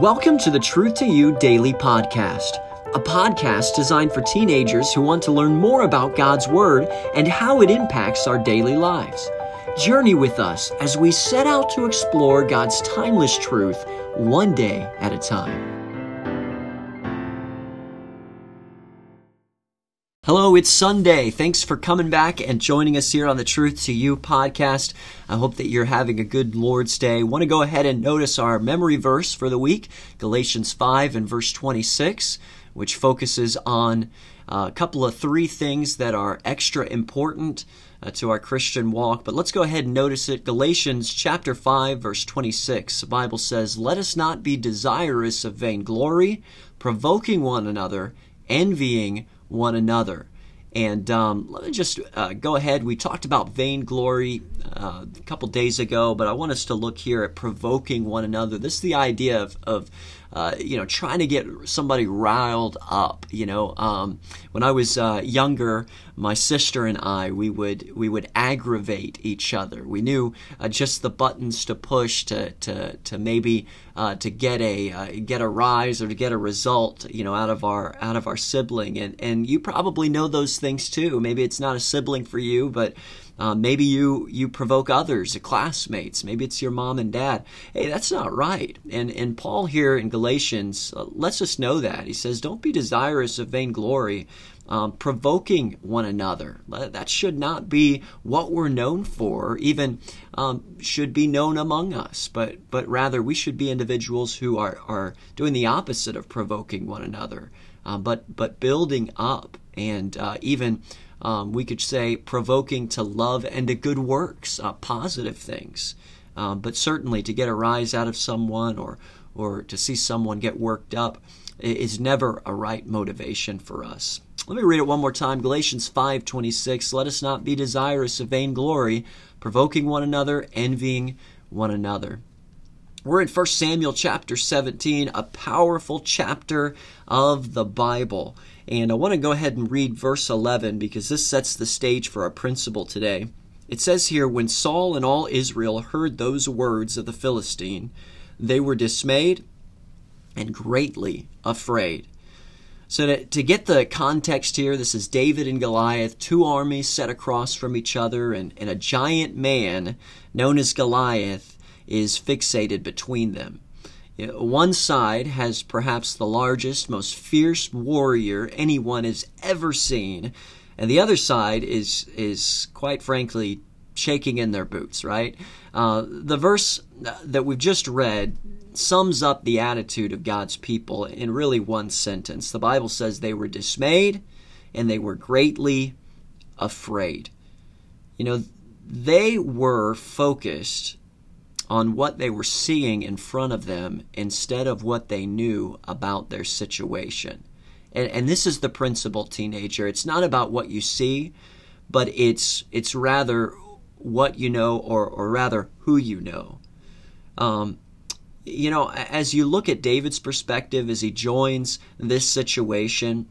Welcome to the Truth to You Daily Podcast, a podcast designed for teenagers who want to learn more about God's Word and how it impacts our daily lives. Journey with us as we set out to explore God's timeless truth one day at a time. Hello, it's Sunday. Thanks for coming back and joining us here on the Truth to You podcast. I hope that you're having a good Lord's Day. Want to go ahead and notice our memory verse for the week, Galatians 5 and verse 26, which focuses on a couple of three things that are extra important uh, to our Christian walk. But let's go ahead and notice it. Galatians chapter 5 verse 26. The Bible says, "Let us not be desirous of vainglory, provoking one another, envying one another. And um, let me just uh, go ahead. We talked about vainglory uh, a couple days ago, but I want us to look here at provoking one another. This is the idea of, of uh, you know, trying to get somebody riled up. You know, um, when I was uh, younger, my sister and I we would we would aggravate each other. We knew uh, just the buttons to push to to to maybe uh, to get a uh, get a rise or to get a result. You know, out of our out of our sibling, and and you probably know those things too. Maybe it's not a sibling for you, but uh, maybe you you provoke others, classmates. Maybe it's your mom and dad. Hey, that's not right. And and Paul here in Galatians uh, lets us know that he says, "Don't be desirous of vainglory." Um, provoking one another. That should not be what we're known for, even um, should be known among us, but, but rather we should be individuals who are, are doing the opposite of provoking one another, uh, but, but building up and uh, even um, we could say provoking to love and to good works, uh, positive things. Um, but certainly to get a rise out of someone or or to see someone get worked up is never a right motivation for us. Let me read it one more time. Galatians 5:26. Let us not be desirous of vainglory, provoking one another, envying one another. We're in 1 Samuel chapter 17, a powerful chapter of the Bible. And I want to go ahead and read verse 11 because this sets the stage for our principle today. It says here When Saul and all Israel heard those words of the Philistine, they were dismayed and greatly afraid. So, to, to get the context here, this is David and Goliath, two armies set across from each other, and, and a giant man known as Goliath is fixated between them. One side has perhaps the largest, most fierce warrior anyone has ever seen, and the other side is is quite frankly shaking in their boots. Right? Uh, the verse that we've just read sums up the attitude of God's people in really one sentence. The Bible says they were dismayed and they were greatly afraid. You know, they were focused on what they were seeing in front of them instead of what they knew about their situation. And, and this is the principle, teenager. It's not about what you see, but it's it's rather what you know, or or rather who you know. Um, you know, as you look at David's perspective as he joins this situation,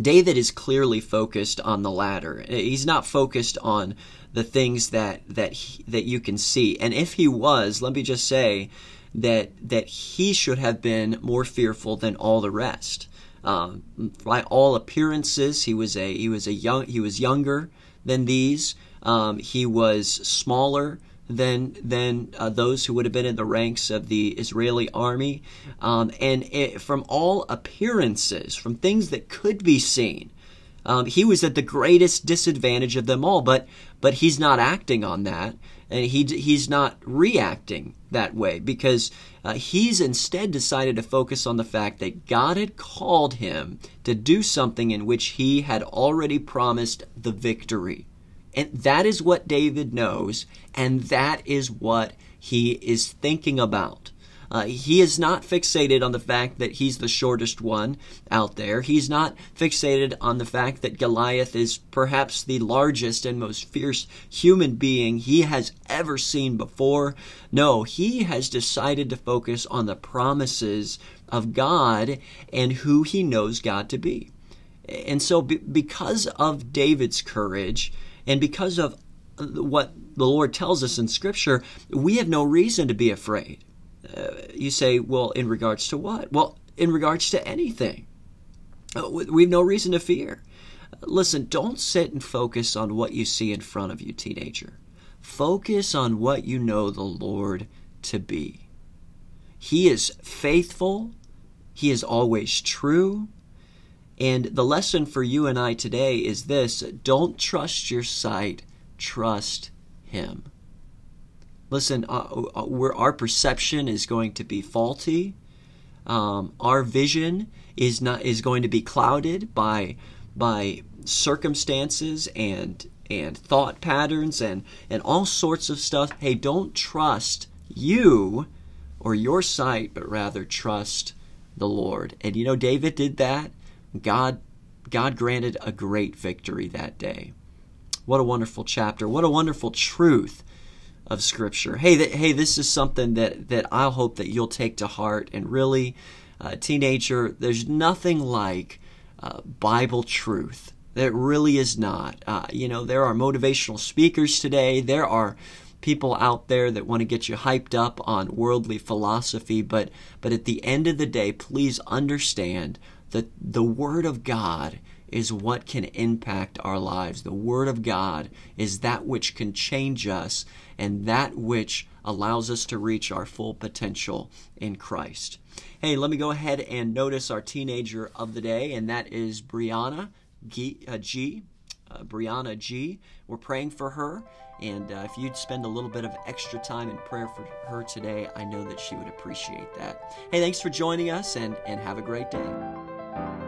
David is clearly focused on the latter. He's not focused on the things that that he, that you can see. And if he was, let me just say that that he should have been more fearful than all the rest. Um, by all appearances, he was a he was a young he was younger than these. Um, he was smaller than than uh, those who would have been in the ranks of the Israeli army. Um, and it, from all appearances, from things that could be seen, um, he was at the greatest disadvantage of them all. But but he's not acting on that, and he he's not reacting that way because uh, he's instead decided to focus on the fact that God had called him to do something in which he had already promised the victory. And that is what David knows, and that is what he is thinking about. Uh, he is not fixated on the fact that he's the shortest one out there. He's not fixated on the fact that Goliath is perhaps the largest and most fierce human being he has ever seen before. No, he has decided to focus on the promises of God and who he knows God to be. And so, because of David's courage, and because of what the Lord tells us in Scripture, we have no reason to be afraid. Uh, you say, well, in regards to what? Well, in regards to anything. Uh, we have no reason to fear. Listen, don't sit and focus on what you see in front of you, teenager. Focus on what you know the Lord to be. He is faithful, He is always true. And the lesson for you and I today is this don't trust your sight, trust Him. Listen, uh, uh our perception is going to be faulty. Um, our vision is not is going to be clouded by by circumstances and and thought patterns and and all sorts of stuff. Hey, don't trust you or your sight, but rather trust the Lord. And you know David did that. God God granted a great victory that day. What a wonderful chapter. What a wonderful truth of scripture. Hey, th- hey, this is something that that I hope that you'll take to heart and really uh, teenager, there's nothing like uh, Bible truth. There really is not. Uh, you know, there are motivational speakers today. There are people out there that want to get you hyped up on worldly philosophy, but but at the end of the day, please understand that the Word of God is what can impact our lives. The Word of God is that which can change us and that which allows us to reach our full potential in Christ. Hey, let me go ahead and notice our teenager of the day, and that is Brianna G. Uh, G. Uh, Brianna G. We're praying for her, and uh, if you'd spend a little bit of extra time in prayer for her today, I know that she would appreciate that. Hey, thanks for joining us, and, and have a great day.